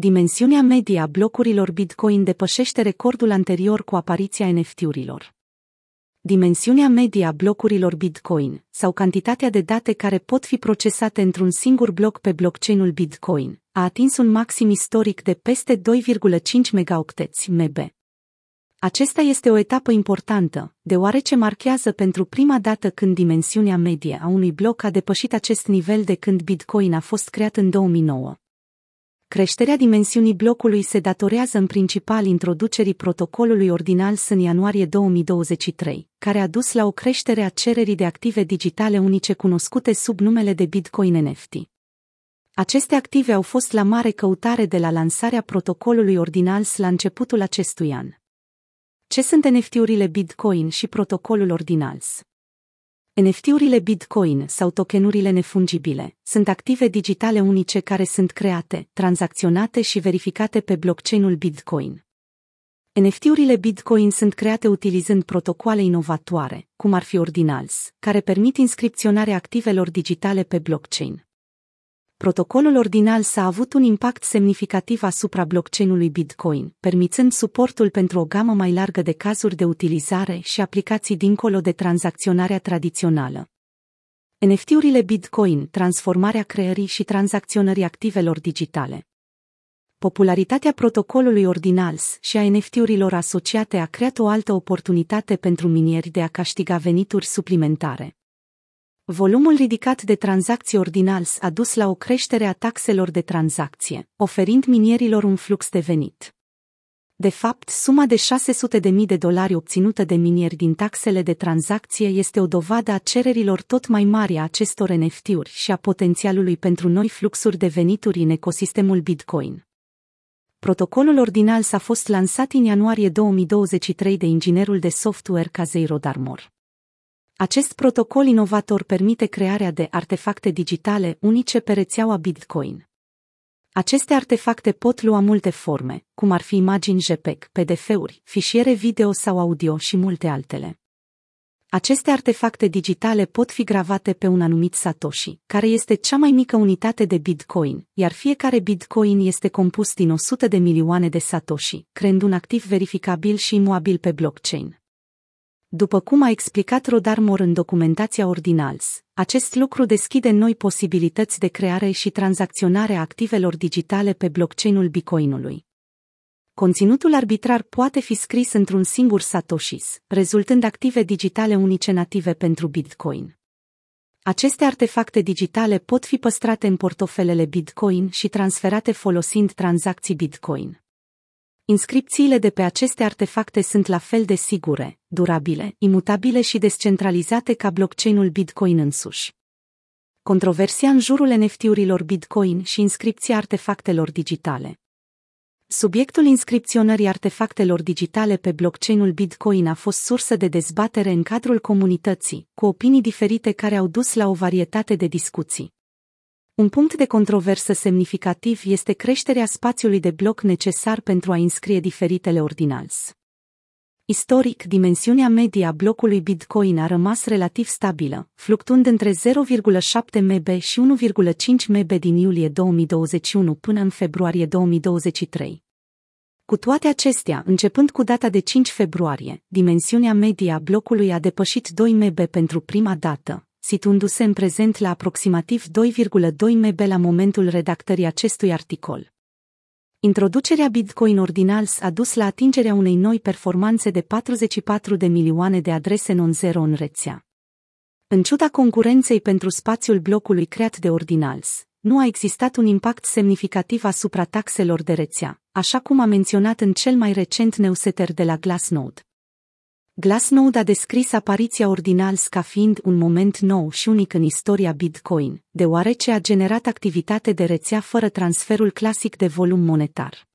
Dimensiunea medie a blocurilor Bitcoin depășește recordul anterior cu apariția NFT-urilor. Dimensiunea medie a blocurilor Bitcoin, sau cantitatea de date care pot fi procesate într-un singur bloc pe blockchain-ul Bitcoin, a atins un maxim istoric de peste 2,5 megaocteți MB. Acesta este o etapă importantă, deoarece marchează pentru prima dată când dimensiunea medie a unui bloc a depășit acest nivel de când Bitcoin a fost creat în 2009. Creșterea dimensiunii blocului se datorează în principal introducerii protocolului Ordinals în ianuarie 2023, care a dus la o creștere a cererii de active digitale unice cunoscute sub numele de Bitcoin NFT. Aceste active au fost la mare căutare de la lansarea protocolului Ordinals la începutul acestui an. Ce sunt NFT-urile Bitcoin și protocolul Ordinals? NFT-urile Bitcoin sau tokenurile nefungibile sunt active digitale unice care sunt create, tranzacționate și verificate pe blockchain-ul Bitcoin. NFT-urile Bitcoin sunt create utilizând protocoale inovatoare, cum ar fi Ordinals, care permit inscripționarea activelor digitale pe blockchain protocolul ordinal s-a avut un impact semnificativ asupra blockchain-ului Bitcoin, permițând suportul pentru o gamă mai largă de cazuri de utilizare și aplicații dincolo de tranzacționarea tradițională. NFT-urile Bitcoin, transformarea creării și tranzacționării activelor digitale. Popularitatea protocolului Ordinals și a NFT-urilor asociate a creat o altă oportunitate pentru minieri de a câștiga venituri suplimentare. Volumul ridicat de tranzacții ordinals a dus la o creștere a taxelor de tranzacție, oferind minierilor un flux de venit. De fapt, suma de 600.000 de dolari obținută de minieri din taxele de tranzacție este o dovadă a cererilor tot mai mari a acestor NFT-uri și a potențialului pentru noi fluxuri de venituri în ecosistemul Bitcoin. Protocolul ordinal s-a fost lansat în ianuarie 2023 de inginerul de software Kazeiro Darmor. Acest protocol inovator permite crearea de artefacte digitale unice pe rețeaua Bitcoin. Aceste artefacte pot lua multe forme, cum ar fi imagini JPEG, PDF-uri, fișiere video sau audio și multe altele. Aceste artefacte digitale pot fi gravate pe un anumit Satoshi, care este cea mai mică unitate de Bitcoin, iar fiecare Bitcoin este compus din 100 de milioane de Satoshi, creând un activ verificabil și imuabil pe blockchain. După cum a explicat Rodarmor în documentația Ordinals, acest lucru deschide noi posibilități de creare și tranzacționare a activelor digitale pe blockchain-ul Bitcoinului. Conținutul arbitrar poate fi scris într-un singur Satoshis, rezultând active digitale unice native pentru Bitcoin. Aceste artefacte digitale pot fi păstrate în portofelele Bitcoin și transferate folosind tranzacții Bitcoin. Inscripțiile de pe aceste artefacte sunt la fel de sigure, durabile, imutabile și descentralizate ca blockchain-ul Bitcoin însuși. Controversia în jurul NFT-urilor Bitcoin și inscripția artefactelor digitale. Subiectul inscripționării artefactelor digitale pe blockchain-ul Bitcoin a fost sursă de dezbatere în cadrul comunității, cu opinii diferite care au dus la o varietate de discuții. Un punct de controversă semnificativ este creșterea spațiului de bloc necesar pentru a înscrie diferitele ordinals. Istoric, dimensiunea medie a blocului Bitcoin a rămas relativ stabilă, fluctuând între 0,7 MB și 1,5 MB din iulie 2021 până în februarie 2023. Cu toate acestea, începând cu data de 5 februarie, dimensiunea medie a blocului a depășit 2 MB pentru prima dată, situându-se în prezent la aproximativ 2,2 MB la momentul redactării acestui articol. Introducerea Bitcoin Ordinals a dus la atingerea unei noi performanțe de 44 de milioane de adrese non-zero în rețea. În ciuda concurenței pentru spațiul blocului creat de Ordinals, nu a existat un impact semnificativ asupra taxelor de rețea, așa cum a menționat în cel mai recent newsletter de la Glassnode. Glassnode a descris apariția Ordinals ca fiind un moment nou și unic în istoria Bitcoin, deoarece a generat activitate de rețea fără transferul clasic de volum monetar.